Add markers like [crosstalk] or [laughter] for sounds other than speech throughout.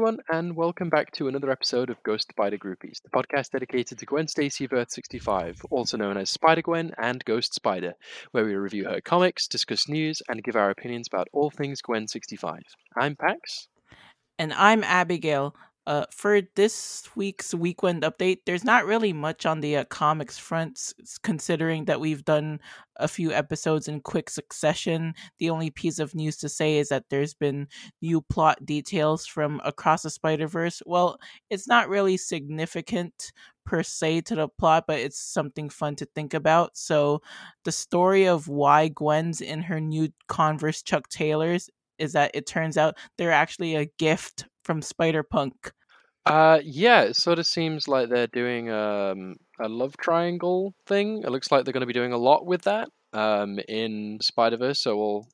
Everyone, and welcome back to another episode of Ghost Spider Groupies, the podcast dedicated to Gwen Stacy of Earth 65, also known as Spider Gwen and Ghost Spider, where we review her comics, discuss news, and give our opinions about all things Gwen 65. I'm Pax. And I'm Abigail. Uh, for this week's Weekend update, there's not really much on the uh, comics front, considering that we've done a few episodes in quick succession. The only piece of news to say is that there's been new plot details from Across the Spider Verse. Well, it's not really significant per se to the plot, but it's something fun to think about. So, the story of why Gwen's in her new Converse Chuck Taylors is that it turns out they're actually a gift from Spider Punk. Uh, yeah, it sort of seems like they're doing um, a love triangle thing. It looks like they're going to be doing a lot with that um, in Spider Verse, so we'll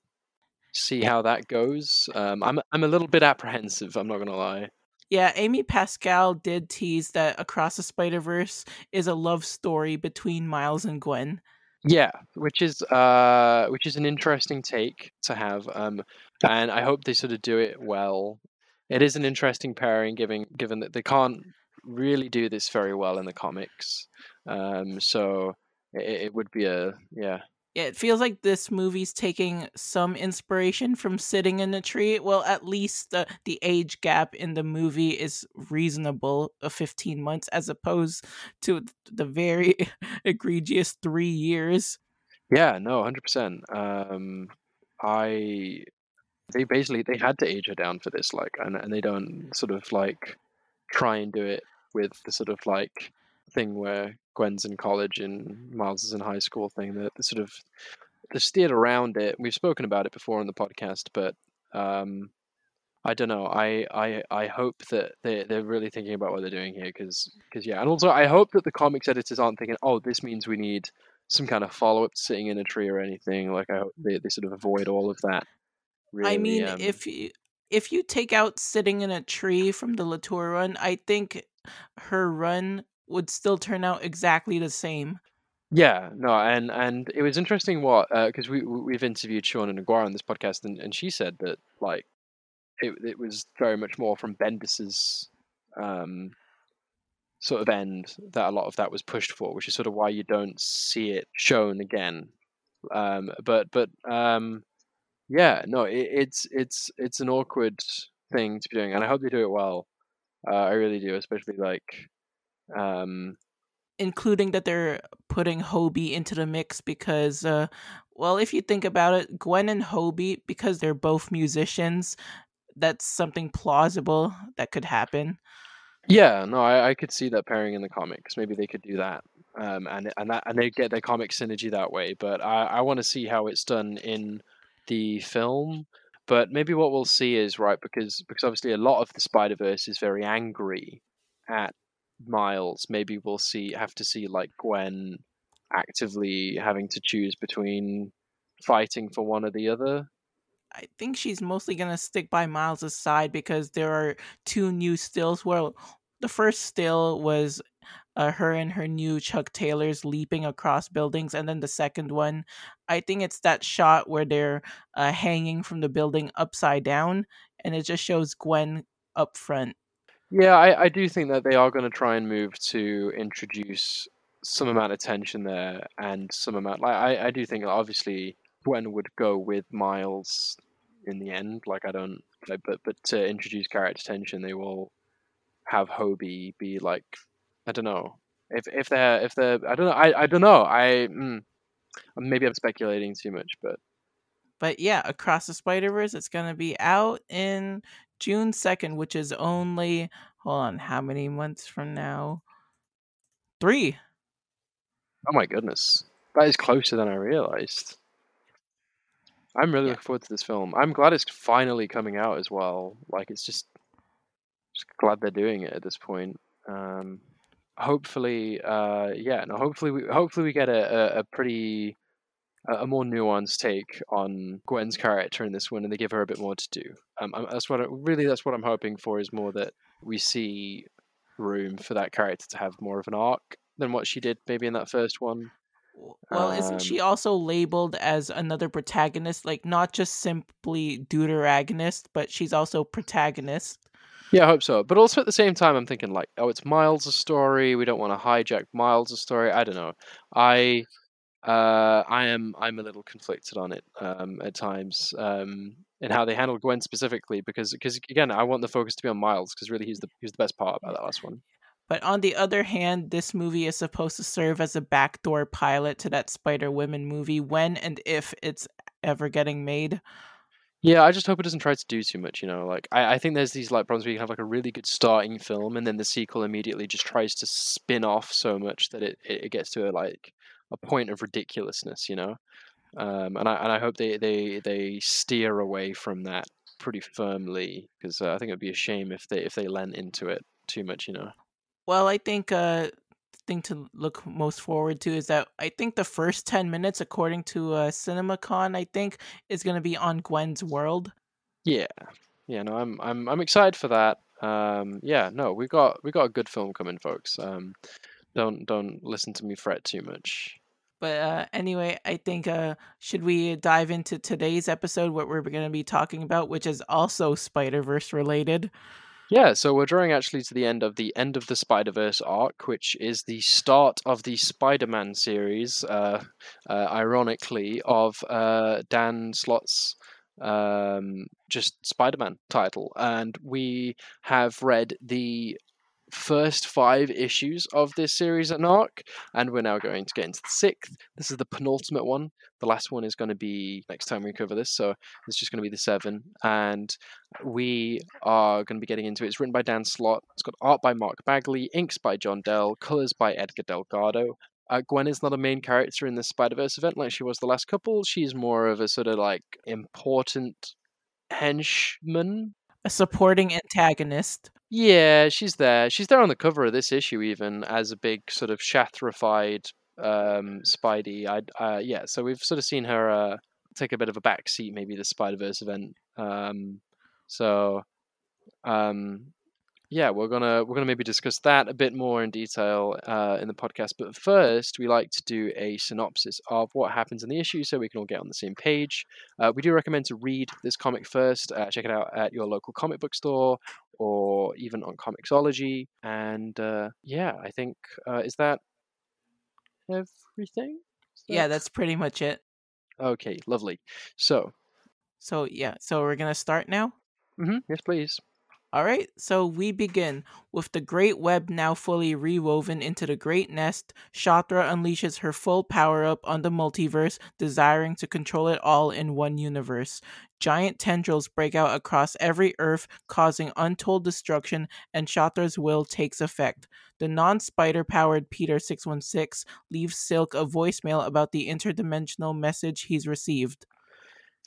see how that goes. Um, I'm I'm a little bit apprehensive. I'm not going to lie. Yeah, Amy Pascal did tease that Across the Spider Verse is a love story between Miles and Gwen. Yeah, which is uh, which is an interesting take to have, um, and I hope they sort of do it well it is an interesting pairing, given given that they can't really do this very well in the comics. Um, so it, it would be a yeah. Yeah, it feels like this movie's taking some inspiration from Sitting in a Tree. Well, at least the the age gap in the movie is reasonable, of 15 months, as opposed to the very [laughs] egregious three years. Yeah, no, hundred percent. Um, I they basically they had to age her down for this, like, and and they don't sort of like try and do it with the sort of like thing where Gwen's in college and Miles is in high school thing. That the sort of they steered around it. We've spoken about it before on the podcast, but um, I don't know. I, I I hope that they they're really thinking about what they're doing here, because because yeah, and also I hope that the comics editors aren't thinking, oh, this means we need some kind of follow up sitting in a tree or anything. Like I hope they, they sort of avoid all of that. Really, I mean, um, if you if you take out sitting in a tree from the Latour run, I think her run would still turn out exactly the same. Yeah, no, and and it was interesting what because uh, we we've interviewed Seanan McGuire on this podcast, and, and she said that like it it was very much more from Bendis's um sort of end that a lot of that was pushed for, which is sort of why you don't see it shown again. Um, but but um, yeah, no, it, it's it's it's an awkward thing to be doing, and I hope they do it well. Uh, I really do, especially like, um, including that they're putting Hobie into the mix because, uh, well, if you think about it, Gwen and Hobie, because they're both musicians, that's something plausible that could happen. Yeah, no, I, I could see that pairing in the comics. Maybe they could do that, um, and and that and they get their comic synergy that way. But I, I want to see how it's done in the film. But maybe what we'll see is right because because obviously a lot of the Spider Verse is very angry at Miles. Maybe we'll see have to see like Gwen actively having to choose between fighting for one or the other. I think she's mostly gonna stick by Miles' side because there are two new stills. Well, the first still was uh, her and her new Chuck Taylors leaping across buildings, and then the second one, I think it's that shot where they're uh, hanging from the building upside down, and it just shows Gwen up front. Yeah, I, I do think that they are going to try and move to introduce some amount of tension there and some amount. Like I, I do think obviously Gwen would go with Miles in the end. Like I don't, like, but but to introduce character tension, they will have Hobie be like I don't know if if they're if they're I don't know I I don't know I mm, maybe I'm speculating too much, but but yeah, across the Spider Verse, it's gonna be out in June second, which is only hold on, how many months from now? Three. Oh my goodness, that is closer than I realized. I'm really yeah. looking forward to this film. I'm glad it's finally coming out as well. Like it's just, just glad they're doing it at this point. Um, hopefully, uh, yeah, no, hopefully, we, hopefully we get a, a, a pretty a more nuanced take on Gwen's character in this one, and they give her a bit more to do. Um, that's what I, really that's what I'm hoping for is more that we see room for that character to have more of an arc than what she did maybe in that first one. Well, um, isn't she um also labeled as another protagonist? Like not just simply deuteragonist, but she's also protagonist. Yeah, I hope so. But also at the same time, I'm thinking like, oh, it's Miles' story. We don't want to hijack Miles' story. I don't know. I, uh, I am, I'm a little conflicted on it um, at times, um, and how they handle Gwen specifically, because, because again, I want the focus to be on Miles, because really he's the he's the best part about that last one. But on the other hand, this movie is supposed to serve as a backdoor pilot to that Spider Women movie when and if it's ever getting made. Yeah, I just hope it doesn't try to do too much, you know. Like I, I think there's these like problems where you have like a really good starting film and then the sequel immediately just tries to spin off so much that it, it, gets to a like a point of ridiculousness, you know. Um, and I and I hope they, they, they steer away from that pretty firmly because uh, I think it'd be a shame if they if they lent into it too much, you know. Well, I think uh thing to look most forward to is that I think the first 10 minutes according to uh CinemaCon I think is going to be on Gwen's world. Yeah. Yeah, no, I'm I'm I'm excited for that. Um yeah, no, we got we got a good film coming folks. Um don't don't listen to me fret too much. But uh, anyway, I think uh, should we dive into today's episode, what we're going to be talking about, which is also Spider Verse related. Yeah, so we're drawing actually to the end of the end of the Spider Verse arc, which is the start of the Spider Man series. Uh, uh, ironically, of uh, Dan Slott's um, just Spider Man title, and we have read the first five issues of this series at NARC, and we're now going to get into the sixth. This is the penultimate one. The last one is going to be next time we cover this, so it's just going to be the seven. And we are going to be getting into it. It's written by Dan Slott. It's got art by Mark Bagley, inks by John Dell, colors by Edgar Delgado. Uh, Gwen is not a main character in the Spider Verse event like she was the last couple. She's more of a sort of like important henchman a supporting antagonist. Yeah, she's there. She's there on the cover of this issue, even as a big sort of Shathrified um, Spidey. I uh, yeah, so we've sort of seen her uh, take a bit of a back seat, maybe the Spider Verse event. Um, so um, yeah, we're gonna we're gonna maybe discuss that a bit more in detail uh, in the podcast. But first, we like to do a synopsis of what happens in the issue, so we can all get on the same page. Uh, we do recommend to read this comic first. Uh, check it out at your local comic book store or even on Comixology. And uh, yeah, I think uh, is that everything. Is that... Yeah, that's pretty much it. Okay, lovely. So, so yeah, so we're gonna start now. Mm-hmm. Yes, please. All right, so we begin. With the great web now fully rewoven into the great nest, Shathra unleashes her full power up on the multiverse, desiring to control it all in one universe. Giant tendrils break out across every Earth, causing untold destruction, and Shathra's will takes effect. The non spider powered Peter 616 leaves Silk a voicemail about the interdimensional message he's received.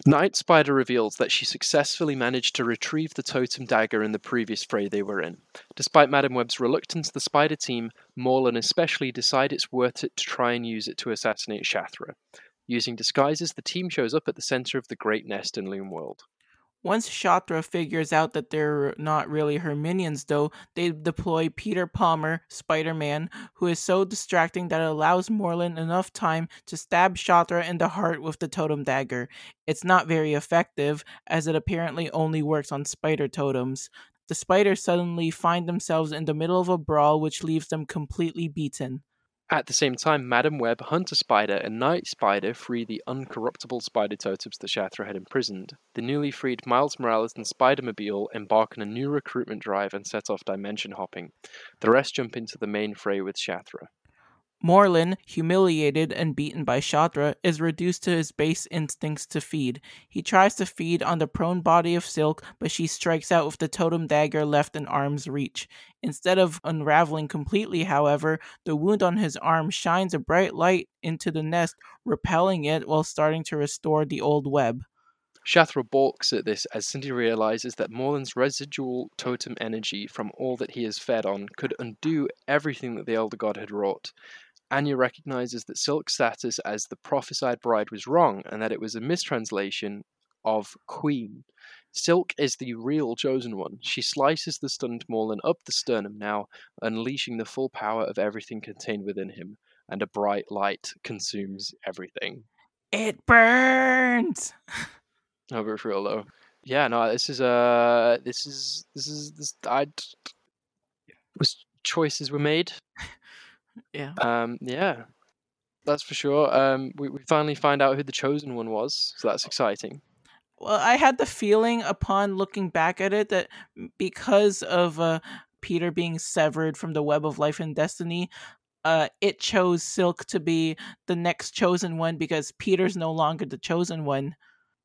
Night Spider reveals that she successfully managed to retrieve the totem dagger in the previous fray they were in. Despite Madam Web's reluctance, the Spider team, Morlun especially, decide it's worth it to try and use it to assassinate Shathra. Using disguises, the team shows up at the center of the Great Nest in Loom World. Once Shathra figures out that they're not really her minions, though, they deploy Peter Palmer, Spider Man, who is so distracting that it allows Morlun enough time to stab Shathra in the heart with the totem dagger. It's not very effective, as it apparently only works on spider totems. The spiders suddenly find themselves in the middle of a brawl, which leaves them completely beaten. At the same time, Madam Web, Hunter Spider, and Night Spider free the uncorruptible spider totems that Shathra had imprisoned. The newly freed Miles Morales and Spider-Mobile embark on a new recruitment drive and set off dimension hopping. The rest jump into the main fray with Shathra. Morlun, humiliated and beaten by Shathra, is reduced to his base instincts to feed. He tries to feed on the prone body of Silk, but she strikes out with the totem dagger left in arm's reach. Instead of unraveling completely, however, the wound on his arm shines a bright light into the nest, repelling it while starting to restore the old web. Shathra balks at this as Cindy realizes that Morlun's residual totem energy from all that he has fed on could undo everything that the Elder God had wrought. Anya recognizes that Silk's status as the prophesied bride was wrong and that it was a mistranslation of Queen. Silk is the real chosen one. She slices the stunned Morlun up the sternum now, unleashing the full power of everything contained within him, and a bright light consumes everything. It burns! [laughs] Over for real though. yeah, no, this is uh this is this is this I was choices were made. [laughs] yeah. Um, yeah, that's for sure. Um, we we finally find out who the chosen one was, so that's exciting. Well, I had the feeling upon looking back at it that because of uh, Peter being severed from the web of life and destiny, uh, it chose Silk to be the next chosen one because Peter's no longer the chosen one.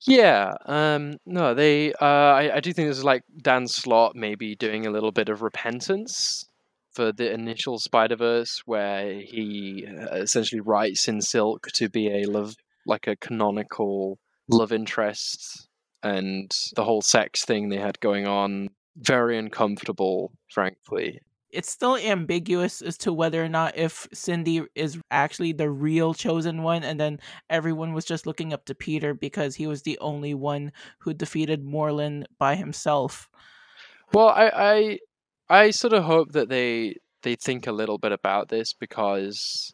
Yeah, um, no, they. Uh, I, I do think this is like Dan Slott maybe doing a little bit of repentance for the initial Spider Verse, where he uh, essentially writes in Silk to be a love, like a canonical love interest, and the whole sex thing they had going on very uncomfortable, frankly it's still ambiguous as to whether or not if Cindy is actually the real chosen one and then everyone was just looking up to Peter because he was the only one who defeated Morlun by himself. Well, I I, I sort of hope that they they think a little bit about this because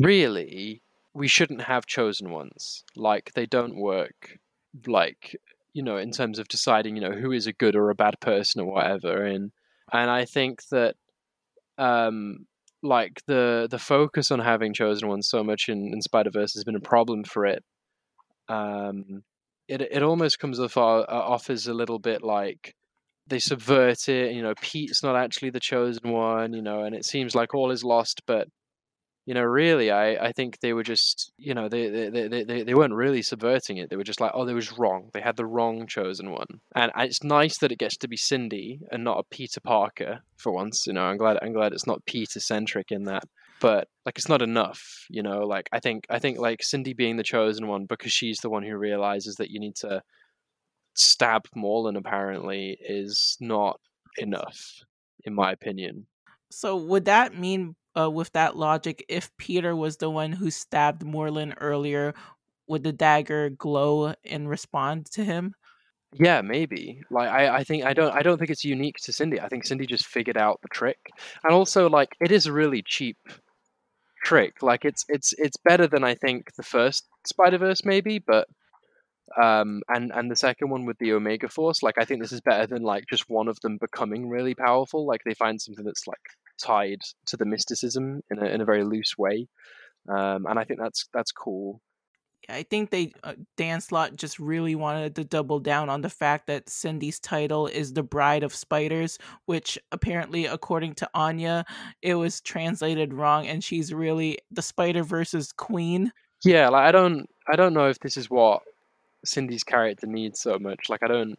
really we shouldn't have chosen ones. Like they don't work like you know in terms of deciding you know who is a good or a bad person or whatever and and I think that um, like the the focus on having chosen one so much in, in Spider Verse has been a problem for it. Um, it it almost comes off uh, off as a little bit like they subvert it. You know, Pete's not actually the chosen one. You know, and it seems like all is lost. But you know, really, I, I think they were just, you know, they, they, they, they, they weren't really subverting it. They were just like, oh, they was wrong. They had the wrong chosen one. And it's nice that it gets to be Cindy and not a Peter Parker for once. You know, I'm glad I'm glad it's not Peter centric in that. But like, it's not enough. You know, like I think I think like Cindy being the chosen one because she's the one who realizes that you need to stab Morlun apparently is not enough, in my opinion. So would that mean uh, with that logic, if Peter was the one who stabbed Morlun earlier, would the dagger glow and respond to him? Yeah, maybe. Like I, I think I don't I don't think it's unique to Cindy. I think Cindy just figured out the trick. And also like it is a really cheap trick. Like it's it's it's better than I think the first Spider-Verse maybe, but um and and the second one with the Omega Force, like I think this is better than like just one of them becoming really powerful. Like they find something that's like tied to the mysticism in a in a very loose way, um, and I think that's that's cool. I think they uh, Dan Slott just really wanted to double down on the fact that Cindy's title is the Bride of Spiders, which apparently, according to Anya, it was translated wrong, and she's really the Spider versus queen. Yeah, like I don't, I don't know if this is what Cindy's character needs so much. Like I don't,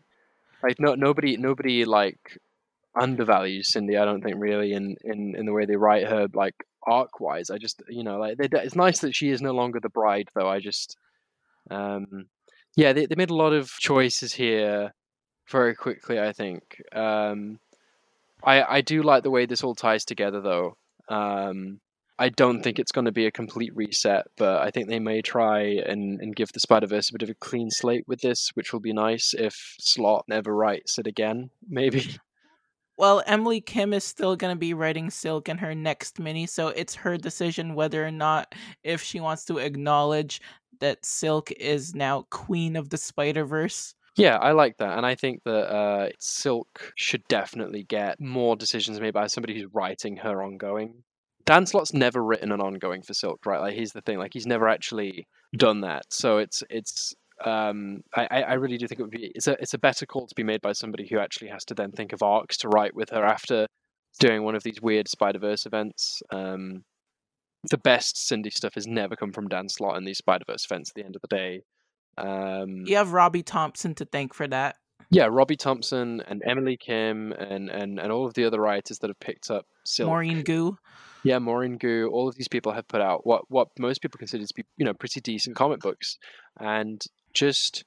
like no, nobody, nobody like undervalues Cindy. I don't think really in in in the way they write her like arc wise. I just you know like they, it's nice that she is no longer the bride though. I just um yeah they they made a lot of choices here very quickly. I think um I I do like the way this all ties together though. Um I don't think it's going to be a complete reset, but I think they may try and, and give the Spider Verse a bit of a clean slate with this, which will be nice if Slott never writes it again, [laughs] maybe. Well, Emily Kim is still going to be writing Silk in her next mini, so it's her decision whether or not if she wants to acknowledge that Silk is now queen of the Spider Verse. Yeah, I like that, and I think that uh, Silk should definitely get more decisions made by somebody who's writing her ongoing. Dan Slott's never written an ongoing for Silk, right? Like he's the thing, like he's never actually done that. So it's it's um, I, I really do think it would be it's a it's a better call to be made by somebody who actually has to then think of arcs to write with her after doing one of these weird Spider Verse events. Um, the best Cindy stuff has never come from Dan Slott in these Spider Verse events. At the end of the day, um, you have Robbie Thompson to thank for that. Yeah, Robbie Thompson and Emily Kim and and and all of the other writers that have picked up Silk. Maurene Goo. Yeah, Maurene Goo. All of these people have put out what what most people consider to be you know pretty decent comic books, and just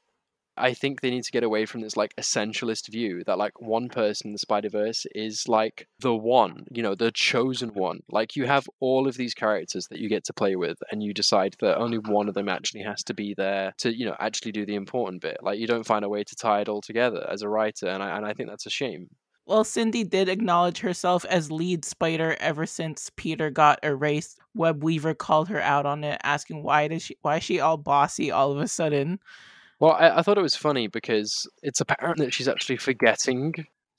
I think they need to get away from this like essentialist view that like one person in the Spider Verse is like the one, you know, the chosen one. Like you have all of these characters that you get to play with, and you decide that only one of them actually has to be there to, you know, actually do the important bit. Like you don't find a way to tie it all together as a writer, and I and I think that's a shame. Well, Cindy did acknowledge herself as lead spider ever since Peter got erased. Web Weaver called her out on it, asking why does she why is she all bossy all of a sudden. Well, I, I thought it was funny because it's apparent that she's actually forgetting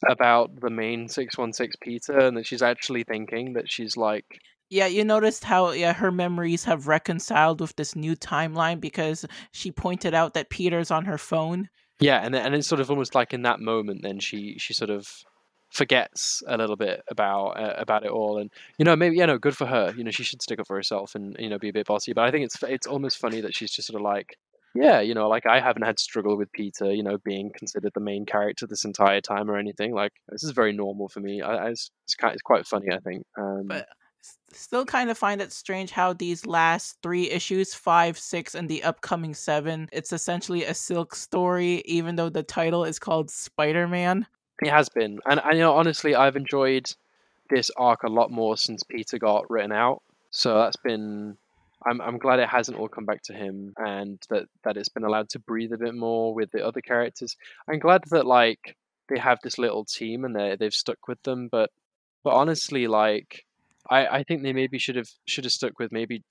about the main 616 Peter and that she's actually thinking that she's like Yeah, you noticed how yeah her memories have reconciled with this new timeline because she pointed out that Peter's on her phone. yeah and and it's sort of almost like in that moment then she she sort of forgets a little bit about uh, about it all. And you know maybe you know good for her. You know she should stick up for herself and you know be a bit bossy. But i think it's it's almost funny that she's just sort of like yeah you know like i haven't had struggle with peter you know being considered the main character this entire time or anything. Like this is very normal for me. I, I it's, it's, kind, it's quite funny i think. Um But still kind of find it strange how these last three issues, five, six, and the upcoming seven, it's essentially a silk story, even though the title is called Spider Man. It has been, and, and you know, honestly, I've enjoyed this arc a lot more since Peter got written out. So that's been. I'm I'm glad it hasn't all come back to him, and that that it's been allowed to breathe a bit more with the other characters. I'm glad that like they have this little team and they they've stuck with them. But but honestly, like I I think they maybe should have should have stuck with maybe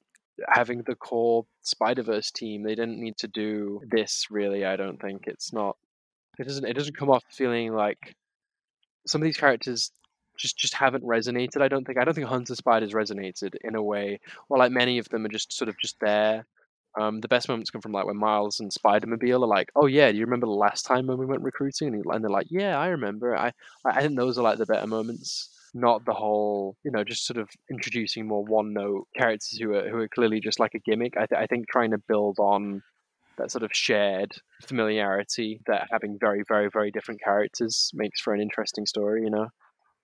having the core Spider Verse team. They didn't need to do this really. I don't think it's not. It doesn't. It doesn't come off feeling like some of these characters just just haven't resonated. I don't think. I don't think Hunter Spiders resonated in a way, or like many of them are just sort of just there. Um, the best moments come from like when Miles and Spider-Mobile are like, "Oh yeah, do you remember the last time when we went recruiting?" And, and they're like, "Yeah, I remember." I I think those are like the better moments, not the whole, you know, just sort of introducing more one-note characters who are who are clearly just like a gimmick. I th- I think trying to build on that sort of shared familiarity that having very very very different characters makes for an interesting story. You know.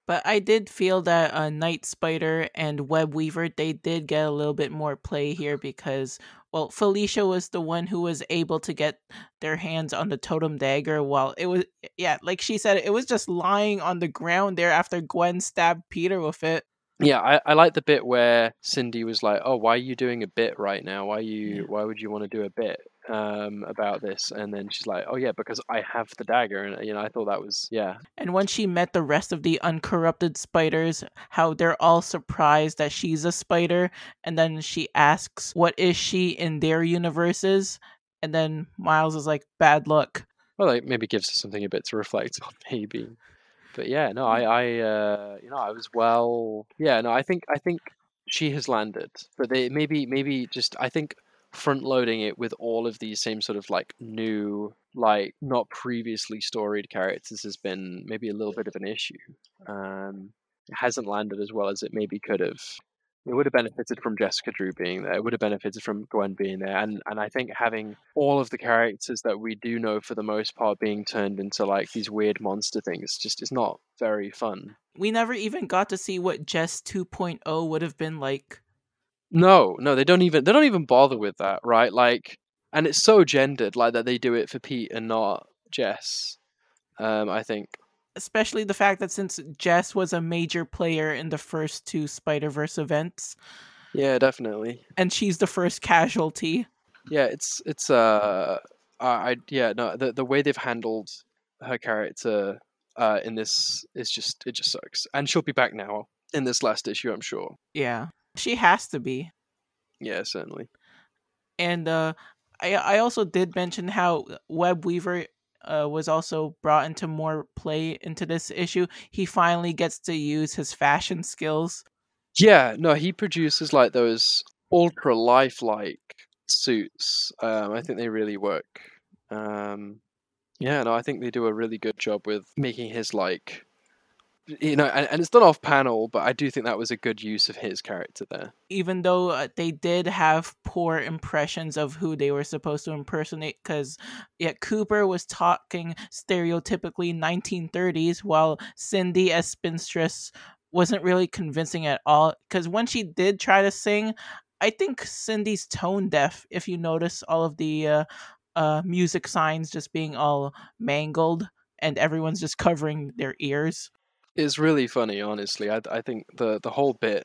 But I did feel that uh, Night Spider and Web Weaver they did get a little bit more play here because well Felicia was the one who was able to get their hands on the totem dagger while it was yeah like she said it was just lying on the ground there after Gwen stabbed Peter with it. Yeah, I, I like the bit where Cindy was like, "Oh, why are you doing a bit right now? Why you why would you want to do a bit um about this?" And then she's like, "Oh yeah, because I have the dagger." And you know, I thought that was yeah. And when she met the rest of the uncorrupted spiders, how they're all surprised that she's a spider, and then she asks, "What is she in their universes?" And then Miles is like, "Bad luck." Well, it maybe gives us something a bit to reflect [laughs] on, maybe. But yeah, no, I I uh you know, I was well yeah, no, I think I think she has landed. But they maybe maybe just I think front loading it with all of these same sort of like new like not previously storied characters has been maybe a little bit of an issue. Um it hasn't landed as well as it maybe could have. It would have benefited from Jessica Drew being there. It would have benefited from Gwen being there, and and I think having all of the characters that we do know for the most part being turned into like these weird monster things just is not very fun. We never even got to see what Jess 2.0 would have been like. No, no, they don't even they don't even bother with that, right? Like, and it's so gendered, like that they do it for Pete and not Jess. Um, I think. Especially the fact that since Jess was a major player in the first two Spider Verse events, Yeah, definitely. and she's the first casualty. Yeah, it's it's uh, I, I yeah no the the way they've handled her character uh in this is just it just sucks, and she'll be back now in this last issue, I'm sure. Yeah, she has to be. Yeah, certainly. And uh, I I also did mention how Web Weaver uh, was also brought into more play into this issue. He finally gets to use his fashion skills. Yeah, no, he produces like those ultra lifelike suits. Um, I think they really work. Um, yeah, no, I think they do a really good job with making his like, you know, and, and it's done off panel, but I do think that was a good use of his character there. even though uh, they did have poor impressions of who they were supposed to impersonate because yeah cooper was talking stereotypically 1930s while cindy as spinstress wasn't really convincing at all because when she did try to sing i think cindy's tone deaf if you notice all of the uh, uh, music signs just being all mangled and everyone's just covering their ears It's really funny, honestly. I I think the the whole bit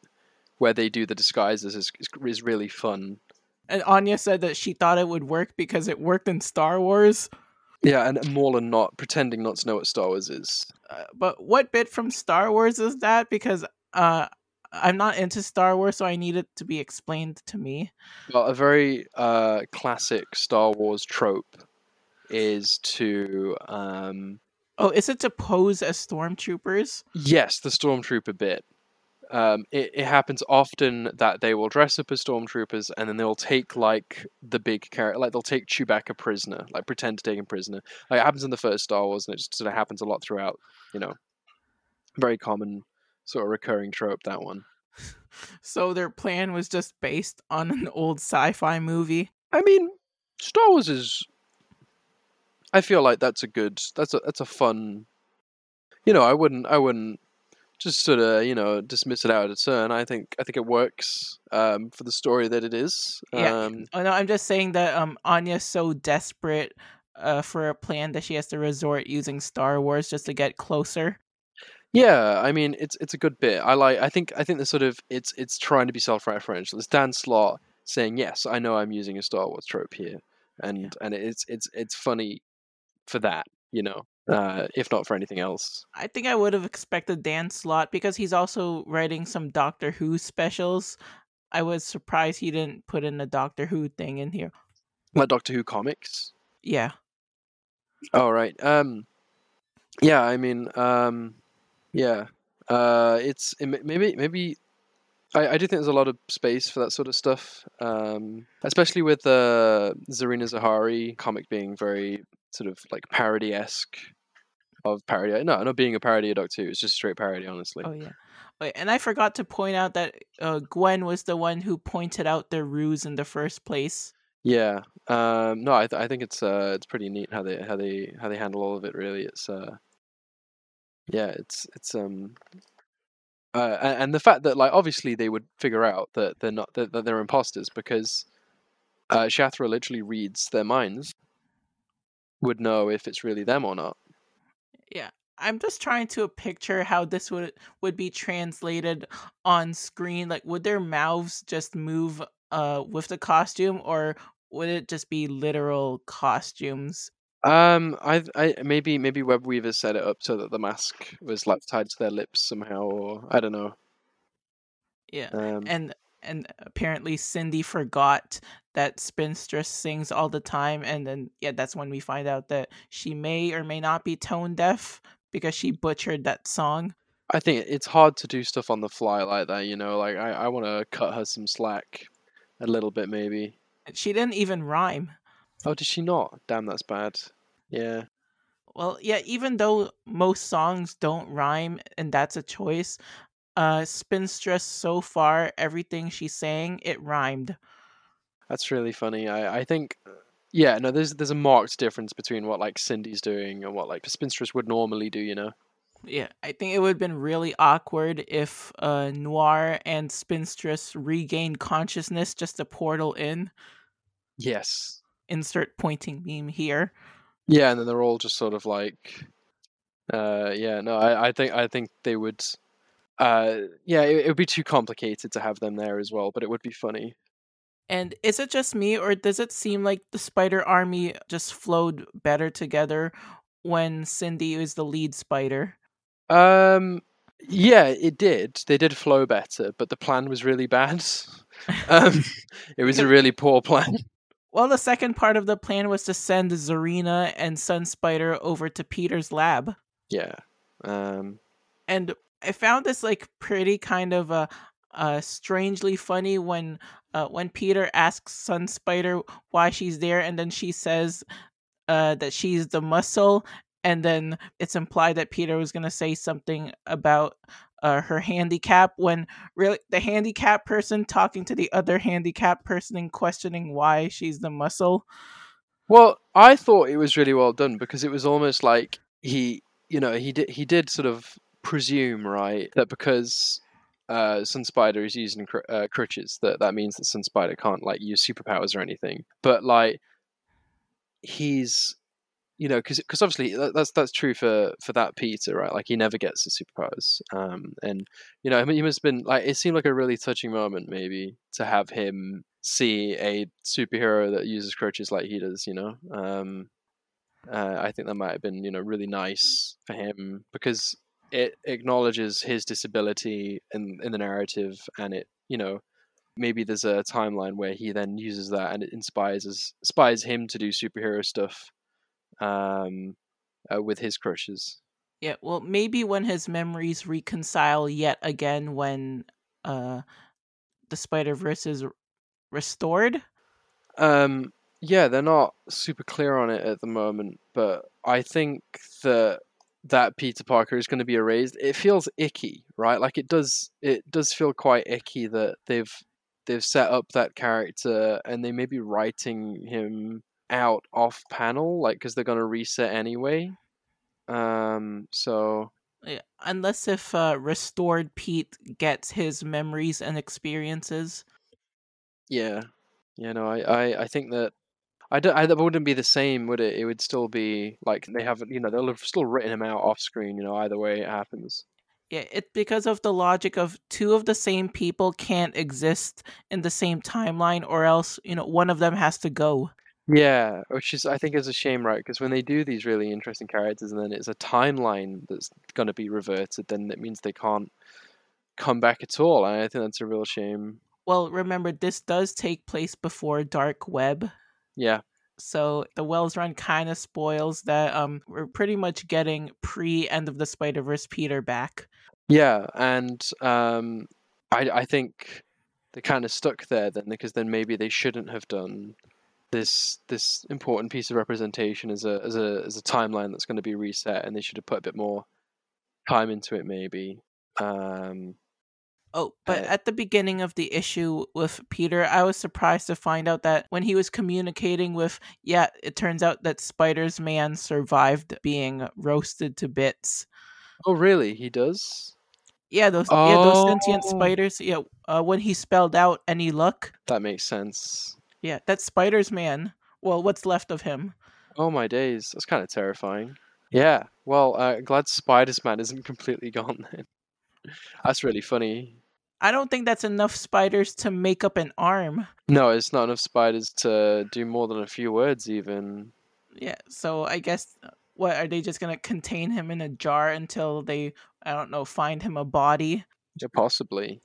where they do the disguises is is, is really fun. and anya said that she thought it would work because it worked in star wars Yeah, and Morlun not pretending not to know what Star Wars is. Uh, but what bit from Star Wars is that? Because uh, I'm not into Star Wars, so I need it to be explained to me. Well, a very uh, classic Star Wars trope is to um, Oh, is it to pose as stormtroopers? yes, the stormtrooper bit. Um, it, it happens often that they will dress up as stormtroopers and then they'll take like the big character, like they'll take Chewbacca prisoner, like pretend to take him prisoner. Like it happens in the first Star Wars, and it just sort of happens a lot throughout. You know, very common sort of recurring trope. That one. [laughs] So their plan was just based on an old sci-fi movie. I mean, Star Wars is. I feel like that's a good. That's a that's a fun. You know, I wouldn't. I wouldn't just sort of you know dismiss it out of turn. I think I think it works um, for the story that it is. Yeah. Um, Oh no, I'm just saying that um Anya's so desperate uh for a plan that she has to resort using Star Wars just to get closer. yeah, I mean it's it's a good bit. I like. I think I think the sort of it's it's trying to be self-referential. It's Dan Slott saying, "Yes, I know I'm using a Star Wars trope here," and and it's it's it's funny for that. You know, uh, if not for anything else. I think I would have expected Dan Slott because he's also writing some Doctor Who specials. I was surprised he didn't put in the Doctor Who thing in here. Like Doctor Who comics. Yeah. Oh right. Um yeah, I mean um yeah. Uh it's it, maybe maybe I, I do think there's a lot of space for that sort of stuff. Um especially with uh Zarina Zahari comic being very sort of like parody esque of parody. No, not being a parody of Doctor Who, it's just straight parody, honestly. Oh yeah. Wait, and I forgot to point out that uh, Gwen was the one who pointed out their ruse in the first place. Yeah. Um no, I th- I think it's uh it's pretty neat how they how they how they handle all of it really. It's uh yeah, it's it's um uh, a- and the fact that like obviously they would figure out that they're not that, that they're imposters because uh, Shathra literally reads their minds, would know if it's really them or not. Yeah. I'm just trying to picture how this would would be translated on screen. Like would their mouths just move uh with the costume or would it just be literal costumes? Um, I I maybe maybe Web Weaver set it up so that the mask was like tied to their lips somehow, or I don't know. Yeah. Um, and and apparently Cindy forgot that Spinstress sings all the time and then yeah that's when we find out that she may or may not be tone deaf because she butchered that song I think it's hard to do stuff on the fly like that. You know, like I I want to cut her some slack, a little bit maybe. she didn't even rhyme Oh, did she not? Damn, that's bad. Yeah. well yeah even though most songs don't rhyme and that's a choice uh Spinstress so far everything she's saying it rhymed That's really funny. I, I think, yeah, no, there's there's a marked difference between what like Cindy's doing and what like Spinstress would normally do. You know. Yeah, I think it would have been really awkward if uh, Noir and Spinstress regained consciousness just a portal in. Yes. Insert pointing meme here. Yeah, and then they're all just sort of like, uh, yeah, no, I, I think I think they would, uh, yeah, it, it would be too complicated to have them there as well, but it would be funny. And is it just me, or does it seem like the Spider Army just flowed better together when Cindy is the lead spider? Um, yeah, it did. They did flow better, but the plan was really bad. [laughs] um, [laughs] it was a really poor plan. [laughs] Well, the second part of the plan was to send Zarina and Sun Spider over to Peter's lab. Yeah. Um, and I found this like pretty kind of uh, uh strangely funny when uh when Peter asks Sun Spider why she's there and then she says uh that she's the muscle and then it's implied that Peter was to say something about uh, her handicap when really the handicap person talking to the other handicap person and questioning why she's the muscle. Well, I thought it was really well done because it was almost like he, you know, he did he did sort of presume right that because uh, Sun Spider is using cr- uh, crutches that that means that Sun Spider can't like use superpowers or anything. But like he's you know because because obviously that, that's that's true for for that Peter right? Like he never gets the superpowers. Um and you know I mean he must have been like it seemed like a really touching moment maybe to have him see a superhero that uses crutches like he does you know? Um uh, I think that might have been you know really nice for him because it acknowledges his disability in in the narrative and it you know maybe there's a timeline where he then uses that and it inspires us, inspires him to do superhero stuff um, uh, with his crushes. Yeah, well, maybe when his memories reconcile yet again when uh the Spider Verse is restored. Um, yeah, they're not super clear on it at the moment, but I think that that Peter Parker is going to be erased. It feels icky, right? Like it does. It does feel quite icky that they've they've set up that character and they may be writing him out off panel, like because they're going to reset anyway. Um, so yeah, unless if uh, restored Pete gets his memories and experiences. Yeah, you know, I, I, I think that I don't. I, that wouldn't be the same, would it? It would still be like they haven't. You know, they'll have still written him out off screen. You know, either way it happens. Yeah, it's because of the logic of two of the same people can't exist in the same timeline, or else you know one of them has to go. Yeah, which is I think is a shame, right? Because when they do these really interesting characters, and then it's a timeline that's going to be reverted, then it means they can't come back at all. And I think that's a real shame. Well, remember this does take place before Dark Web, yeah. So the Wells run kind of spoils that um we're pretty much getting pre end of the Spider Verse Peter back. Yeah, and um I I think they kind of stuck there then because then maybe they shouldn't have done this this important piece of representation as a as a as a timeline that's going to be reset and they should have put a bit more time into it maybe um Oh, but uh, at the beginning of the issue with Peter, I was surprised to find out that when he was communicating with, yeah, it turns out that Spider's Man survived being roasted to bits. Oh, really? He does? Yeah, those oh. yeah those sentient oh. spiders. Yeah, uh, when he spelled out any luck. That makes sense. Yeah, that's Spider's Man. Well, what's left of him? Oh my days, that's kind of terrifying. Yeah, well, uh, glad Spider's Man isn't completely gone then. [laughs] That's really funny. I don't think that's enough spiders to make up an arm. No, it's not enough spiders to do more than a few words, even. Yeah, so I guess uh, what are they just gonna contain him in a jar until they, I don't know, find him a body? Yeah, possibly.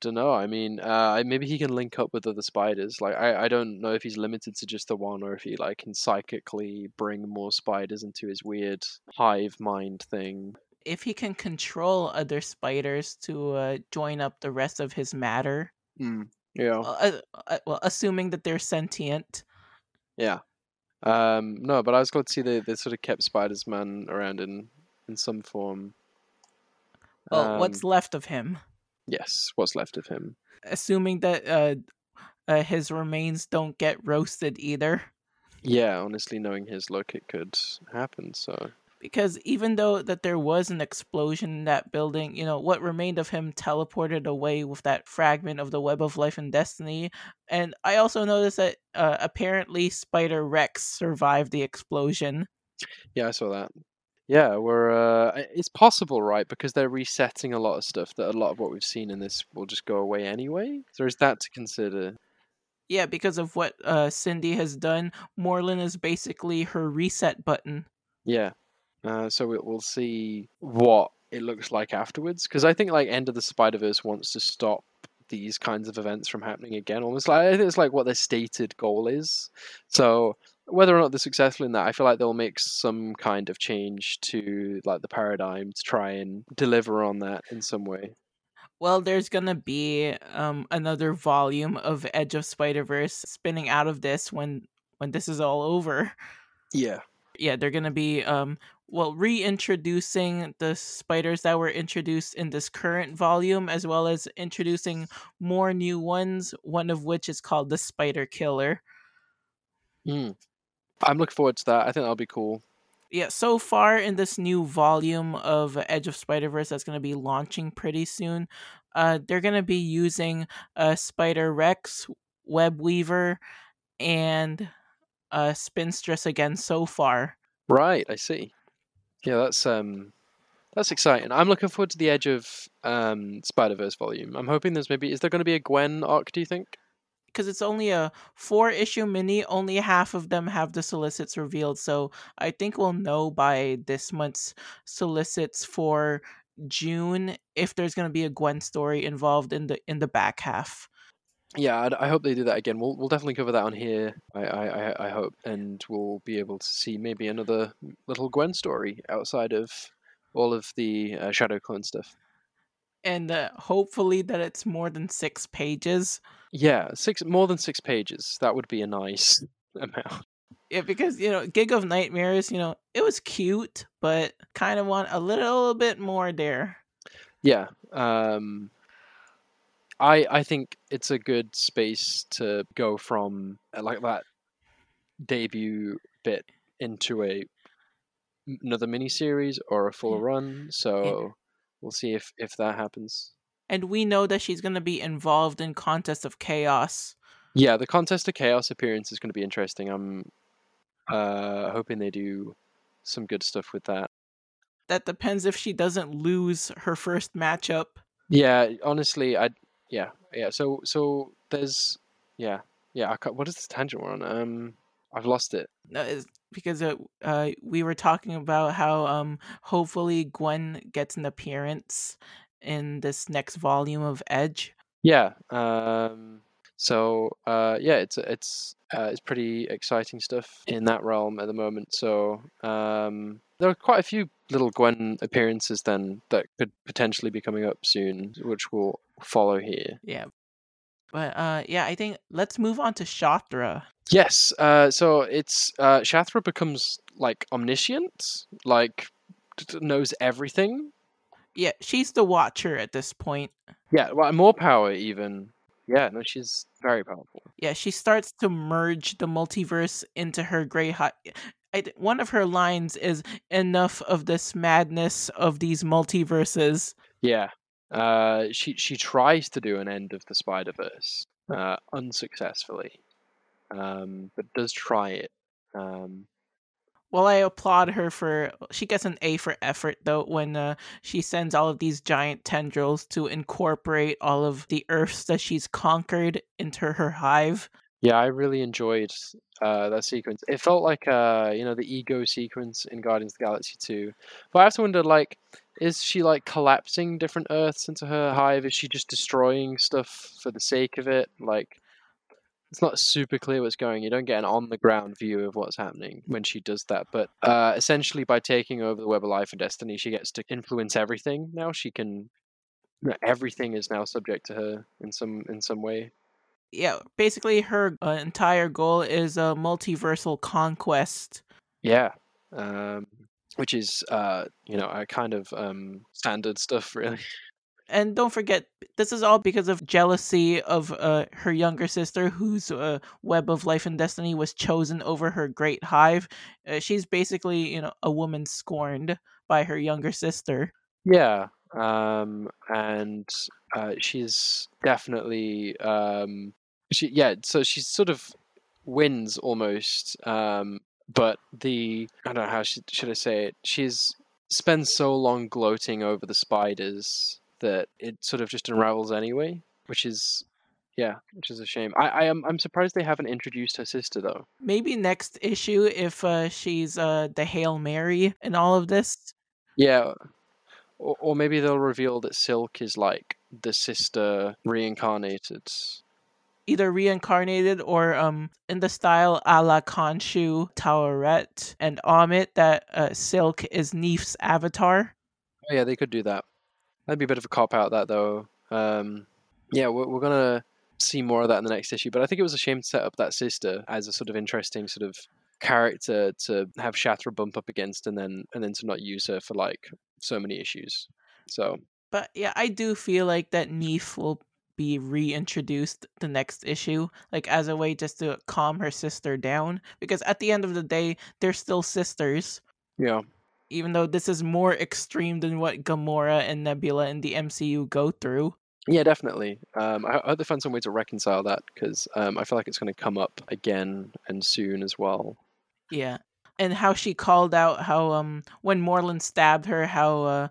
Don't know. I mean, uh, maybe he can link up with other spiders. Like, I, I don't know if he's limited to just the one, or if he like can psychically bring more spiders into his weird hive mind thing if he can control other spiders to uh, join up the rest of his matter. Mm, yeah. Uh, uh, well, assuming that they're sentient. Yeah. Um, no, but I was glad to see they, they sort of kept Spider's Man around in in some form. Well, um, what's left of him? Yes, what's left of him? Assuming that uh, uh, his remains don't get roasted either. Yeah, honestly, knowing his luck, it could happen. So because even though that there was an explosion in that building, you know, what remained of him teleported away with that fragment of the web of life and destiny. And I also noticed that uh, apparently Spider Rex survived the explosion. Yeah, I saw that. Yeah, we're uh, it's possible, right? Because they're resetting a lot of stuff that a lot of what we've seen in this will just go away anyway. So there's that to consider. Yeah, because of what uh, Cindy has done, Morlun is basically her reset button. Yeah, uh, so it, we'll see what it looks like afterwards. Because I think like End of the Spider Verse wants to stop these kinds of events from happening again. Almost like I think it's like what their stated goal is. So whether or not they're successful in that, I feel like they'll make some kind of change to like the paradigm to try and deliver on that in some way. Well, there's gonna be um, another volume of Edge of Spider Verse spinning out of this when when this is all over. Yeah, yeah, they're gonna be um well reintroducing the spiders that were introduced in this current volume as well as introducing more new ones one of which is called the spider killer. Mm. i'm looking forward to that. I think that'll be cool. Yeah so far in this new volume of edge of spider-verse that's going to be launching pretty soon uh, they're going to be using uh, spider rex web weaver and uh, spinstress again so far. Right i see yeah, that's um, that's exciting. I'm looking forward to the Edge of um, Spider Verse volume. I'm hoping there's maybe is there going to be a Gwen arc? Do you think? Because it's only a four issue mini, only half of them have the solicits revealed. So I think we'll know by this month's solicits for June if there's going to be a Gwen story involved in the in the back half. Yeah, I, I, hope they do that again. We'll we'll definitely cover that on here. I, I I hope, and we'll be able to see maybe another little Gwen story outside of all of the uh, Shadow Clone stuff. And uh, hopefully that it's more than six pages. Yeah, six more than six pages. That would be a nice [laughs] amount. Yeah, because you know, Gig of Nightmares, you know, it was cute, but kind of want a little bit more there. Yeah. Um I I think it's a good space to go from uh, like that debut bit into a another mini series or a full yeah. run. So yeah. we'll see if if that happens. And we know that she's going to be involved in Contest of Chaos. Yeah, the Contest of Chaos appearance is going to be interesting. I'm uh hoping they do some good stuff with that. That depends if she doesn't lose her first matchup. Yeah, honestly, I yeah, yeah. So so there's yeah yeah. I what is this tangent we're on? Um, I've lost it. No, it's because uh, uh, we were talking about how um hopefully Gwen gets an appearance in this next volume of Edge. Yeah. Um. So uh, yeah, it's it's uh, it's pretty exciting stuff in that realm at the moment. So um, there are quite a few little Gwen appearances then that could potentially be coming up soon, which we'll follow here. Yeah. But uh, yeah, I think let's move on to Shathra. Yes. Uh, so it's uh, Shathra becomes like omniscient, like knows everything. Yeah, she's the Watcher at this point. Yeah, well, more power even. Yeah, no, she's very powerful. Yeah, she starts to merge the multiverse into her great hive. I, one of her lines is enough of this madness of these multiverses. Yeah. Uh, she she tries to do an end of the Spider Verse uh, unsuccessfully, um, but does try it. Um, well, I applaud her for she gets an A for effort though when uh, she sends all of these giant tendrils to incorporate all of the Earths that she's conquered into her hive. Yeah, I really enjoyed uh, that sequence. It felt like uh, you know the ego sequence in Guardians of the Galaxy 2. But I have to wonder, like, is she like collapsing different Earths into her hive? Is she just destroying stuff for the sake of it? Like, it's not super clear what's going. You don't get an on the ground view of what's happening when she does that. But uh, essentially, by taking over the web of life and destiny, she gets to influence everything. Now she can. Everything is now subject to her in some in some way yeah, basically her uh, entire goal is a multiversal conquest. Yeah, um, which is uh, you know a kind of um, standard stuff, really. [laughs] And don't forget, this is all because of jealousy of uh, her younger sister, whose uh, web of life and destiny was chosen over her great hive. Uh, she's basically, you know, a woman scorned by her younger sister. Yeah, um, and uh, she's definitely um, she yeah so she sort of wins almost um but the i don't know how should, should i say it she's spends so long gloating over the spiders that it sort of just unravels anyway which is yeah which is a shame. I i am i'm surprised they haven't introduced her sister though. Maybe next issue if uh she's uh the hail mary in all of this. Yeah or, or maybe they'll reveal that silk is like the sister reincarnated either reincarnated or um in the style a la Khonshu, Taweret, and Ammit that uh, Silk is Neith's avatar. Oh, yeah, they could do that. That'd be a bit of a cop out, that though. Um, yeah, we're, we're gonna see more of that in the next issue. But I think it was a shame to set up that sister as a sort of interesting sort of character to have Shathra bump up against, and then and then to not use her for like so many issues. So. But yeah, I do feel like that Neith will be reintroduced the next issue, like as a way just to calm her sister down. Because at the end of the day, they're still sisters. Yeah. Even though this is more extreme than what Gamora and Nebula in the MCU go through. Yeah, definitely. Um, I, I hope they find some way to reconcile that because um, I feel like it's going to come up again and soon as well. Yeah, and how she called out how um when Morlun stabbed her, how uh,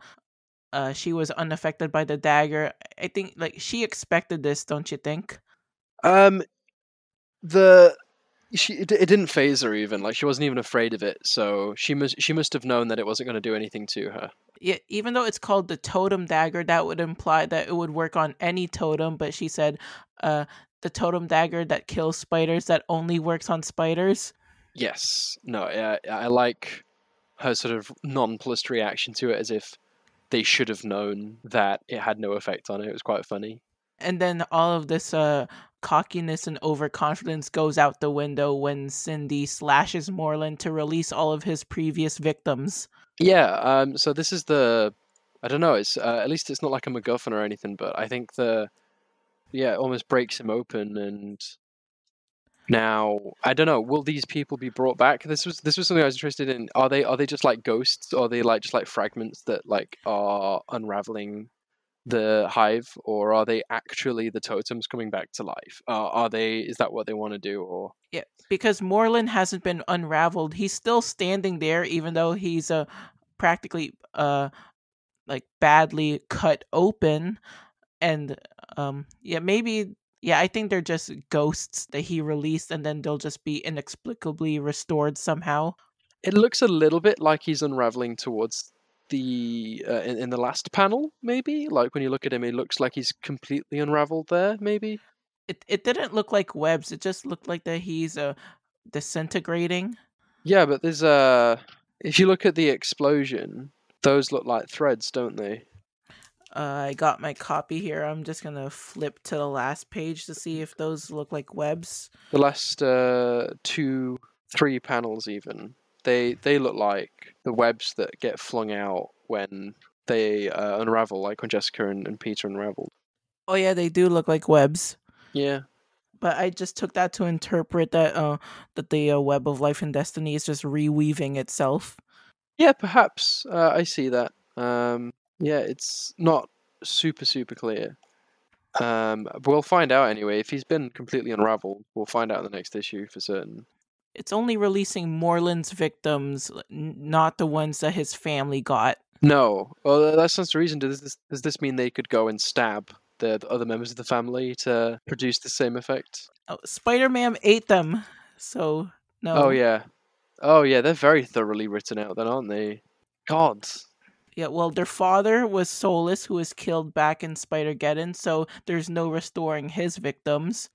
uh, she was unaffected by the dagger. I think like she expected this, don't you think? Um, the she it, it didn't phase her even. Like she wasn't even afraid of it. So she must she must have known that it wasn't going to do anything to her. Yeah, even though it's called the totem dagger, that would imply that it would work on any totem. But she said, uh, the totem dagger that kills spiders that only works on spiders. Yes. No. I, I like her sort of nonplussed reaction to it, as if they should have known that it had no effect on it. It was quite funny. And then all of this uh, cockiness and overconfidence goes out the window when Cindy slashes Morlun to release all of his previous victims. Yeah. Um. So this is the. I don't know. It's uh, at least it's not like a MacGuffin or anything, but I think the. Yeah, it almost breaks him open, and now I don't know. Will these people be brought back? This was this was something I was interested in. Are they are they just like ghosts? Or are they like just like fragments that like are unraveling the hive, or are they actually the totems coming back to life? Uh, are they? Is that what they want to do? Or Yeah, because Morlun hasn't been unraveled. He's still standing there, even though he's uh, practically uh, like badly cut open. And um, yeah, maybe yeah, I think they're just ghosts that he released, and then they'll just be inexplicably restored somehow. it looks a little bit like he's unraveling towards the uh, in, in the last panel. Maybe like when you look at him, it looks like he's completely unraveled there. Maybe. It it didn't look like webs. It just looked like that he's uh, disintegrating. Yeah, but there's a. If you look at the explosion, those look like threads, don't they? Uh, I got my copy here. I'm just gonna flip to the last page to see if those look like webs. The last uh, two, three panels, even they they look like the webs that get flung out when they uh, unravel, like when Jessica and, and Peter unraveled. Oh yeah, they do look like webs. Yeah, But I just took that to interpret that uh that the uh, web of life and destiny is just reweaving itself. yeah, perhaps uh, I see that. Um, yeah, it's not super super clear. Um, we'll find out anyway. If he's been completely unraveled, we'll find out in the next issue for certain. It's only releasing Morlun's victims, not the ones that his family got. No, well, that's not the reason. Does this does this mean they could go and stab the, the other members of the family to produce the same effect? Oh, Spider-Man ate them, so no. Oh yeah, oh yeah, they're very thoroughly written out, then, aren't they? God, Yeah, well, their father was Solus, who was killed back in Spider-Geddon, so there's no restoring his victims.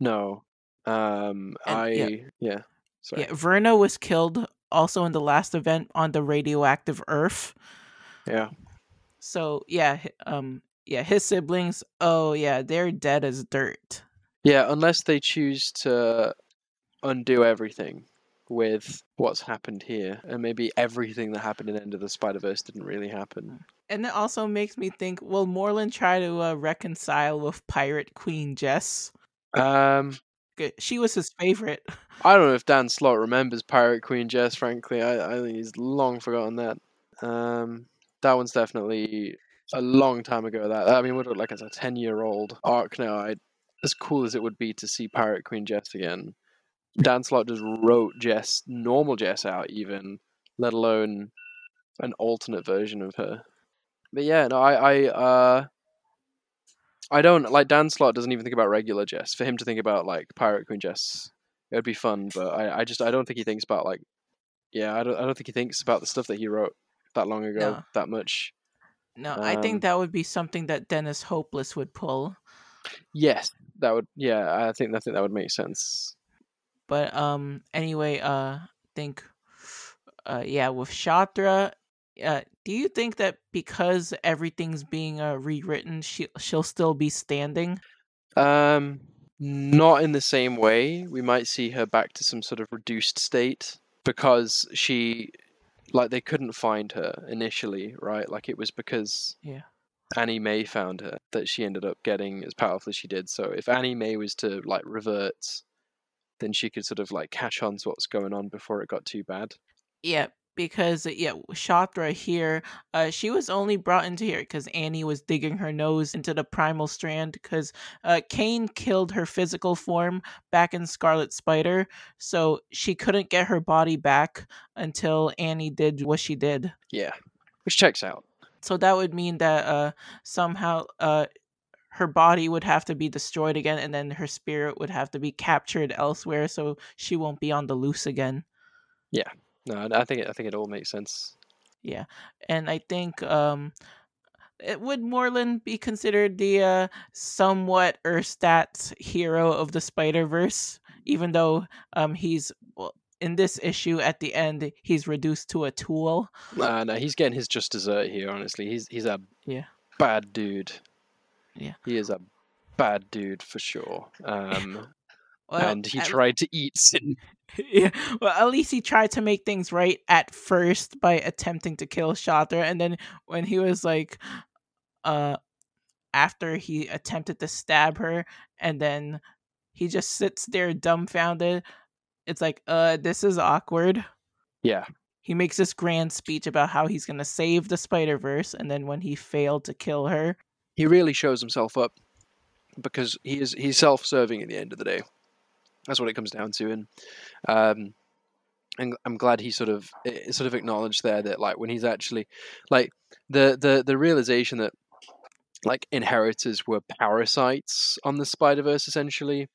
no. Um, And- I yeah. yeah. Sorry. Yeah, Verna was killed also in the last event on the radioactive Earth. yeah. So yeah, um, yeah, his siblings. Oh yeah, they're dead as dirt. Yeah, unless they choose to undo everything with what's happened here, and maybe everything that happened in End of the Spider Verse didn't really happen. And it also makes me think: Will Morlun try to uh, reconcile with Pirate Queen Jess? Um, She was his favorite. [laughs] I don't know if Dan Slott remembers Pirate Queen Jess. Frankly, I, I think he's long forgotten that. Um, that one's definitely a long time ago. That I mean, would look like it's a ten-year-old arc now. I, as cool as it would be to see Pirate Queen Jess again, Dan Slott just wrote Jess, normal Jess out, even, let alone an alternate version of her. But yeah, no, I, I, uh, I don't like Dan Slott. Doesn't even think about regular Jess. For him to think about like Pirate Queen Jess it would be fun, but I, I just I don't think he thinks about like yeah, I don't I don't think he thinks about the stuff that he wrote that long ago No. that much. No, I Um, think that would be something that Dennis Hopeless would pull. Yes, that would yeah, I think I think that would make sense. But um, anyway, uh, think, uh, yeah, with Shathra, uh, do you think that because everything's being uh, rewritten, she she'll still be standing? Um not in the same way. We might see her back to some sort of reduced state because she like they couldn't find her initially, right? Like it was because Yeah. Annie May found her that she ended up getting as powerful as she did. So if Annie May was to like revert, then she could sort of like catch on to what's going on before it got too bad. Yeah, because uh, yeah, Shathra here, uh, she was only brought into here because Annie was digging her nose into the primal strand because uh, Kaine killed her physical form back in Scarlet Spider, so she couldn't get her body back until Annie did what she did. Yeah, which checks out. So that would mean that uh, somehow uh, her body would have to be destroyed again, and then her spirit would have to be captured elsewhere, so she won't be on the loose again. Yeah, no, I think it, I think it all makes sense. Yeah, and I think um, it, would Morlun be considered the uh, somewhat Erstat hero of the Spider Verse, even though um, he's well, in this issue at the end he's reduced to a tool. Uh, no, he's getting his just dessert here. Honestly, he's he's a yeah bad dude. Yeah, he is a bad dude for sure. Um, [laughs] well, and he tried to eat Sin. [laughs] Yeah, well, at least he tried to make things right at first by attempting to kill Shathra, and then when he was like, uh, after he attempted to stab her, and then he just sits there dumbfounded. It's like, uh, this is awkward. Yeah. He makes this grand speech about how he's gonna save the Spider Verse, and then when he failed to kill her, he really shows himself up because he is he's self-serving at the end of the day. That's what it comes down to, and um, and I'm glad he sort of eh, sort of acknowledged there that like when he's actually like the the the realization that like inheritors were parasites on the Spider Verse essentially,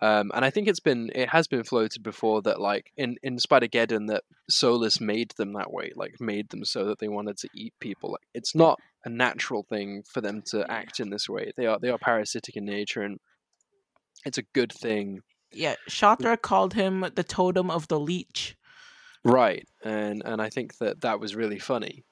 um, and I think it's been it has been floated before that like in in Spider Geddon that Solus made them that way, like made them so that they wanted to eat people. Like it's not a natural thing for them to act in this way. They are they are parasitic in nature, and it's a good thing. Yeah, Shathra called him the totem of the leech. Right, and and I think that that was really funny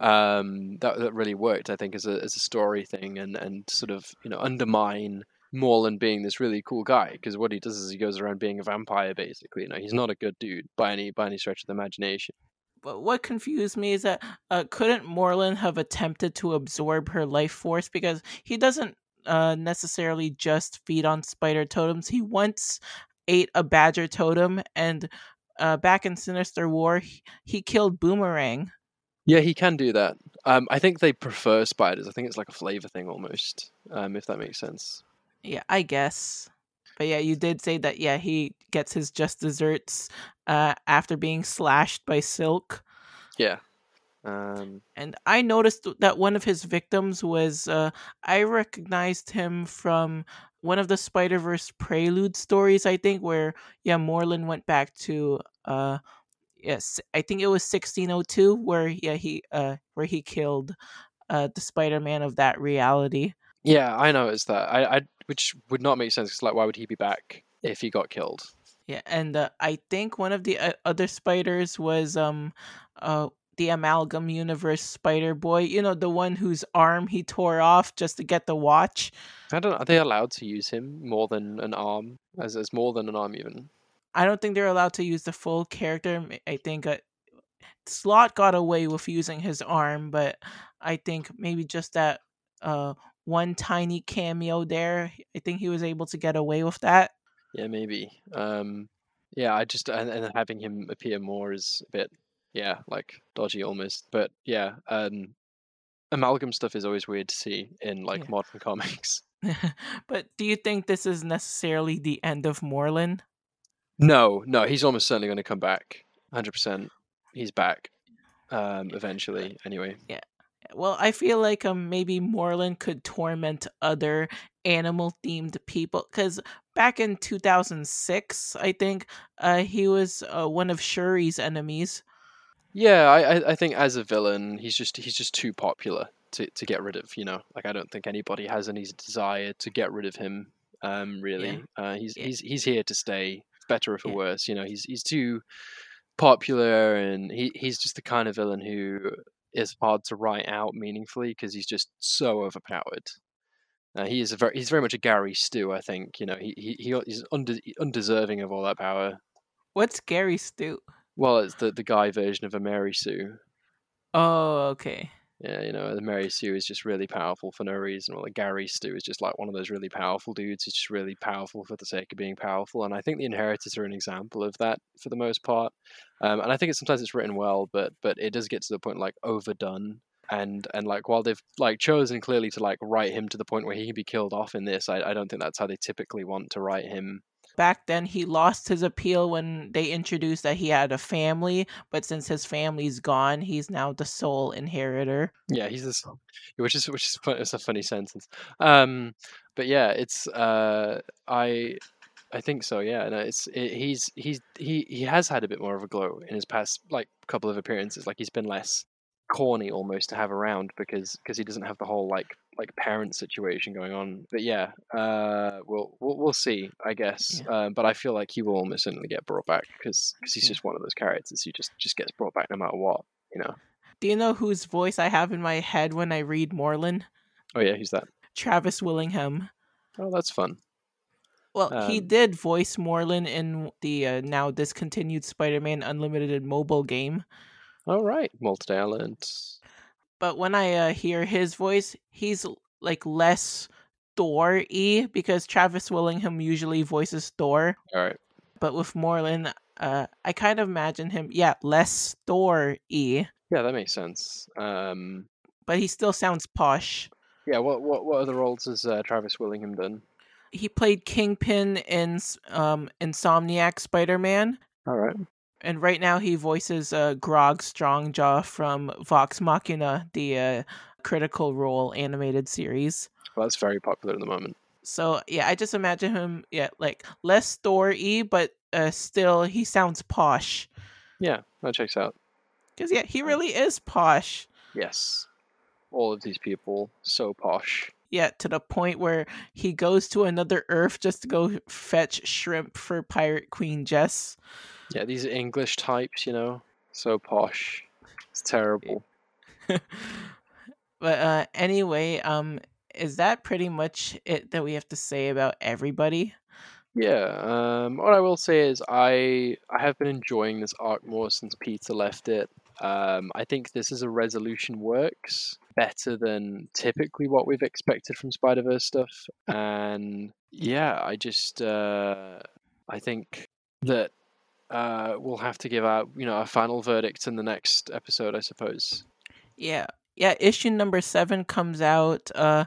um, that that really worked. I think as a as a story thing, and and sort of you know undermine Morlun being this really cool guy because what he does is he goes around being a vampire basically. You know, he's not a good dude by any by any stretch of the imagination. But what confused me is that uh, couldn't Morlun have attempted to absorb her life force because he doesn't uh, necessarily just feed on spider totems. He once ate a badger totem, and uh, back in Sinister War, he, he killed Boomerang. Yeah, he can do that. Um, I think they prefer spiders. I think it's like a flavor thing almost, um, if that makes sense. Yeah, I guess. But yeah, you did say that. Yeah, he gets his just desserts uh, after being slashed by Silk. Yeah. Um, and I noticed that one of his victims was. Uh, I recognized him from one of the Spider Verse prelude stories. I think where yeah, Morlun went back to uh, yes, I think it was 1602 where yeah he uh where he killed uh the Spider-Man of that reality. Yeah, I know it's that. I, I which would not make sense because like why would he be back if he got killed? Yeah, and uh, I think one of the uh, other spiders was um uh the amalgam universe spider boy you know the one whose arm he tore off just to get the watch i don't know are they allowed to use him more than an arm as as more than an arm even I don't think they're allowed to use the full character. I think uh, Slott got away with using his arm, but I think maybe just that uh, one tiny cameo there, I think he was able to get away with that. Yeah, maybe. Um, yeah, I just and, and having him appear more is a bit, yeah, like dodgy almost. But yeah, um, amalgam stuff is always weird to see in like yeah. modern [laughs] comics. [laughs] but do you think this is necessarily the end of Morlun? No, no, he's almost certainly going to come back. Hundred percent, he's back. Um, eventually, anyway. Yeah. Well, I feel like um maybe Morlun could torment other animal themed people because back in 2006, I think uh he was uh, one of Shuri's enemies. Yeah, I I think as a villain, he's just he's just too popular to to get rid of. You know, like I don't think anybody has any desire to get rid of him. Um, really, yeah. uh, he's yeah. he's he's here to stay better or for yeah. worse. You know, he's he's too popular, and he he's just the kind of villain who is hard to write out meaningfully because he's just so overpowered. Uh, he is a very he's very much a Gary Stu. I think you know he he, he's unde, undeserving of all that power. What's Gary Stu? Well, it's the the guy version of a Mary Sue. Oh, okay. Yeah, you know, the Mary Sue is just really powerful for no reason. Well, the Gary Stu is just like one of those really powerful dudes. He's just really powerful for the sake of being powerful. And I think the Inheritors are an example of that for the most part. Um, and I think it's sometimes it's written well, but but it does get to the point like overdone. And and like while they've like chosen clearly to like write him to the point where he can be killed off in this, I, I don't think that's how they typically want to write him. Back then he lost his appeal when they introduced that he had a family, but since his family's gone, he's now the sole inheritor. Yeah, he's this, which is which is it's a funny sentence. Um, but yeah, it's uh, I I think so. Yeah, no, it's it, he's he's he he has had a bit more of a glow in his past like couple of appearances. Like he's been less corny almost to have around because because he doesn't have the whole like like parent situation going on. But yeah, uh, we'll we'll, we'll see, I guess. Yeah. Um, but I feel like he will almost certainly get brought back because because he's yeah. just one of those characters who just just gets brought back no matter what, you know. Do you know whose voice I have in my head when I read Morlun? Oh yeah, who's that? Travis Willingham. Oh, that's fun. Well, um, he did voice Morlun in the uh, now discontinued Spider-Man Unlimited mobile game. All right, multi-talent. But when I uh, hear his voice, he's like less Thor y because Travis Willingham usually voices Thor. All right. But with Morlun, uh, I kind of imagine him, yeah, less Thor y. Yeah, that makes sense. Um, but he still sounds posh. Yeah. What what what other roles has uh, Travis Willingham done? He played Kingpin in um, Insomniac Spider Man. All right and right now he voices uh, Grog Strongjaw from Vox Machina, the uh, Critical Role animated series. Well, that's very popular at the moment. So yeah, I just imagine him, yeah, like less story, but uh, still he sounds posh. Yeah, that checks out. Because yeah, he really is posh. Yes, all of these people so posh. Yeah, to the point where he goes to another Earth just to go fetch shrimp for Pirate Queen Jess. Yeah, these English types, you know, so posh. It's terrible. [laughs] but uh, anyway, um, is that pretty much it that we have to say about everybody? Yeah. Um, what I will say is I I have been enjoying this arc more since Peter left it. Um, I think this is a resolution works better than typically what we've expected from Spider Verse stuff, and yeah, I just uh, I think that uh, we'll have to give out, you know, a final verdict in the next episode, I suppose. Yeah, yeah. Issue number seven comes out uh,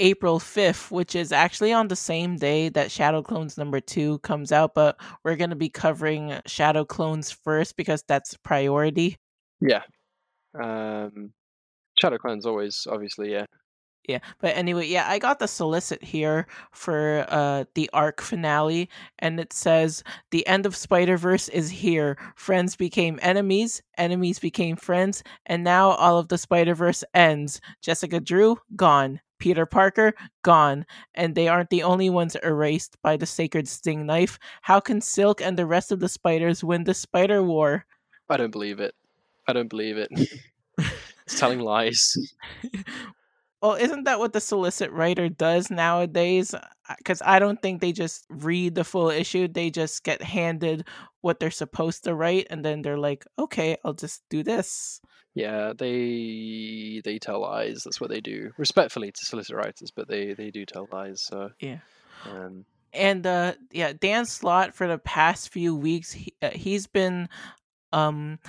April fifth, which is actually on the same day that Shadow Clones number two comes out. But we're gonna be covering Shadow Clones first because that's priority. Yeah. Um, Shadow Clones always, obviously, yeah. Yeah, but anyway, yeah, I got the solicit here for uh the arc finale, and it says the end of Spider Verse is here. Friends became enemies, enemies became friends, and now all of the Spider Verse ends. Jessica Drew gone, Peter Parker gone, and they aren't the only ones erased by the sacred sting knife. How can Silk and the rest of the spiders win the Spider War? I don't believe it. I don't believe it. [laughs] it's telling lies. Well, isn't that what the solicit writer does nowadays? Because I don't think they just read the full issue. They just get handed what they're supposed to write, and then they're like, "Okay, I'll just do this." Yeah, they they tell lies. That's what they do. Respectfully to solicit writers, but they they do tell lies. So yeah. Um, and uh, yeah, Dan Slott for the past few weeks, he, uh, he's been um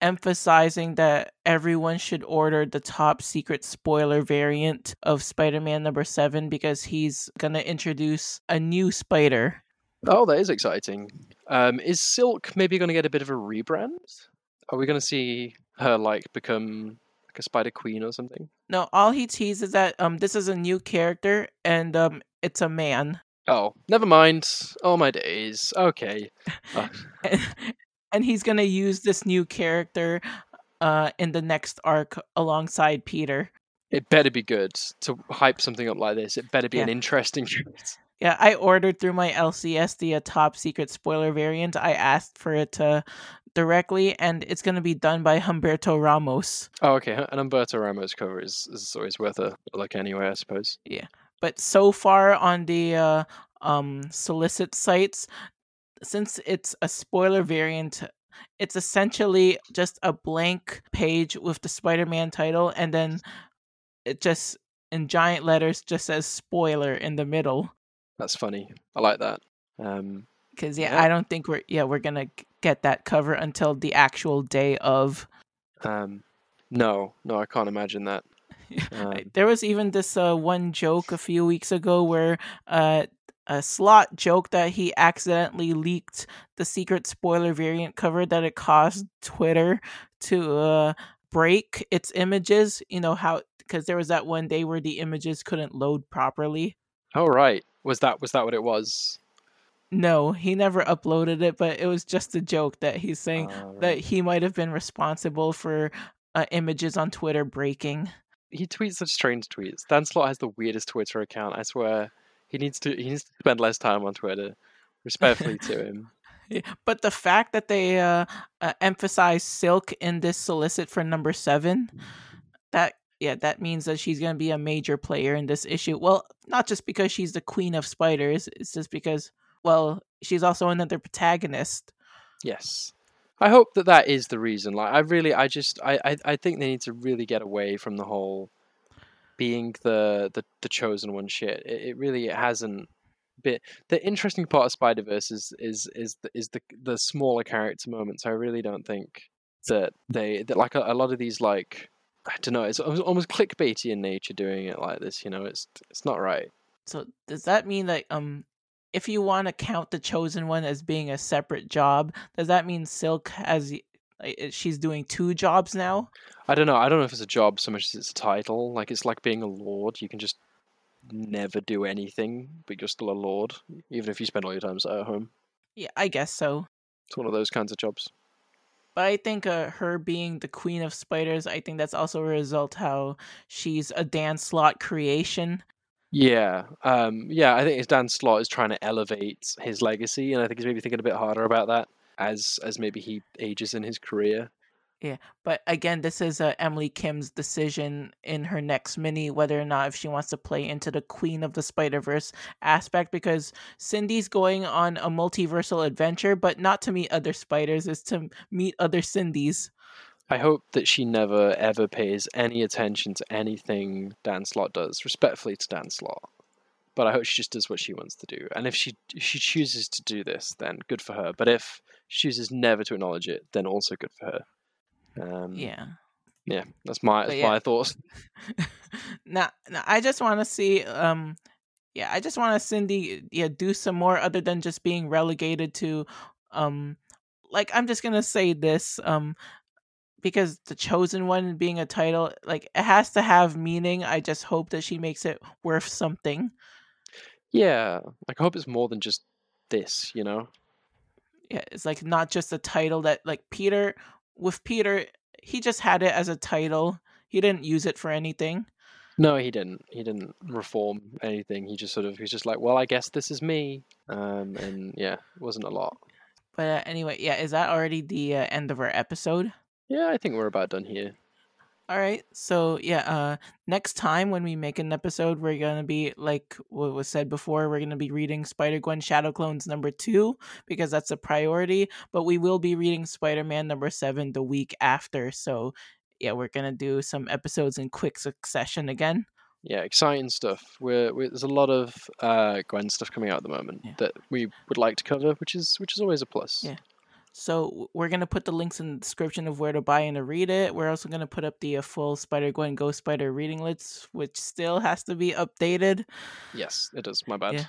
emphasizing that everyone should order the top secret spoiler variant of Spider-Man number 7 because he's going to introduce a new spider. Oh, that is exciting. Um, is Silk maybe going to get a bit of a rebrand? Are we going to see her like become like a Spider Queen or something? No, all he teases is that um this is a new character and um it's a man. Oh, never mind. Oh my days. Okay. [laughs] Uh. [laughs] and he's gonna use this new character uh, in the next arc alongside Peter. It better be good to hype something up like this. It better be yeah. an interesting. [laughs] yeah, I ordered through my LCS the uh, top secret spoiler variant. I asked for it to directly, and it's going to be done by Humberto Ramos. Oh, okay. An Humberto Ramos cover is, is always worth a look anyway, I suppose. Yeah, but so far on the uh, um, solicit sites, since it's a spoiler variant, it's essentially just a blank page with the Spider-Man title, and then it just in giant letters just says spoiler in the middle. That's funny. I like that. Um, because yeah, yeah, I don't think we're yeah we're gonna get that cover until the actual day of. Um, no, no, I can't imagine that. [laughs] Um, there was even this uh, one joke a few weeks ago where uh, a Slott joke that he accidentally leaked the secret spoiler variant cover that it caused Twitter to uh, break its images. You know how because there was that one day where the images couldn't load properly. Oh right, was that was that what it was? No, he never uploaded it, but it was just a joke that he's saying Uh, that he might have been responsible for uh, images on Twitter breaking. he tweets such strange tweets. Dan Slott has the weirdest Twitter account. I swear, he needs to he needs to spend less time on Twitter. Respectfully to [laughs] him. Yeah, But the fact that they uh, uh, emphasize Silk in this solicit for number seven, that yeah, that means that she's going to be a major player in this issue. Well, not just because she's the queen of spiders, it's just because well, she's also another protagonist. Yes. I hope that that is the reason. Like, I really, I just, I, I, I think they need to really get away from the whole being the the, the chosen one shit. It, it really it hasn't been. The interesting part of Spider Verse is is is the, is the the smaller character moments. I really don't think that they that like a, a lot of these like I don't know. It's almost clickbaity in nature doing it like this. You know, it's it's not right. So does that mean that um if you want to count the chosen one as being a separate job, does that mean Silk has she's doing two jobs now? I don't know. I don't know if it's a job so much as it's a title. Like it's like being a lord. You can just never do anything, but you're still a lord, even if you spend all your time at home. Yeah, I guess so. It's one of those kinds of jobs. But I think uh, her being the queen of spiders, I think that's also a result how she's a Dan Slott creation. Yeah, um, yeah. I think Dan Slott is trying to elevate his legacy, and I think he's maybe thinking a bit harder about that as as maybe he ages in his career. Yeah, but again, this is uh, Emily Kim's decision in her next mini whether or not if she wants to play into the Queen of the Spider Verse aspect because Cindy's going on a multiversal adventure, but not to meet other spiders, is to meet other Cindy's. I hope that she never ever pays any attention to anything Dan Slott does, respectfully to Dan Slott. But I hope she just does what she wants to do. And if she if she chooses to do this, then good for her. But if she chooses never to acknowledge it, then also good for her. Um, Yeah. yeah, that's my But that's yeah. my thoughts. [laughs] now, now, I just want to see. Um, yeah, I just want to Cindy, yeah, do some more other than just being relegated to, um, like I'm just gonna say this, um, because the chosen one being a title, like it has to have meaning. I just hope that she makes it worth something. Yeah, like I hope it's more than just this. You know. Yeah, it's like not just a title that like Peter with Peter, he just had it as a title. He didn't use it for anything. No, he didn't. He didn't reform anything. He just sort of he's just like, well, I guess this is me. Um, and yeah, it wasn't a lot. But uh, anyway, yeah, is that already the uh, end of our episode? Yeah, I think we're about done here. All right. So yeah, uh next time when we make an episode, we're gonna be like what was said before, we're gonna be reading Spider Gwen Shadow Clones number two, because that's a priority. But we will be reading Spider Man number seven the week after. So yeah, we're gonna do some episodes in quick succession again. Yeah, exciting stuff. We're, we're there's a lot of uh, Gwen stuff coming out at the moment Yeah. that we would like to cover, which is which is always a plus. Yeah. So we're gonna put the links in the description of where to buy and to read it. We're also gonna put up the uh, full Spider Gwen Ghost Spider reading list, which still has to be updated. Yes, it is. My bad.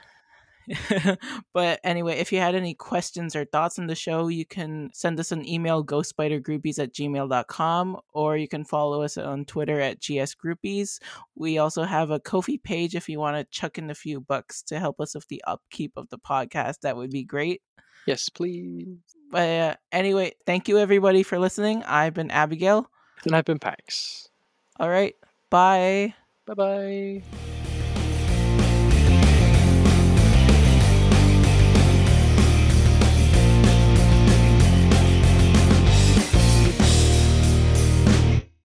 Yeah. [laughs] but anyway, if you had any questions or thoughts on the show, you can send us an email, ghostspidergroupies at gmail.com, or you can follow us on Twitter at gsgroupies. We also have a Ko-fi page if you want to chuck in a few bucks to help us with the upkeep of the podcast. That would be great. Yes, please. But uh, anyway, thank you everybody for listening. I've been Abigail. And I've been Pax. All right. Bye. Bye bye.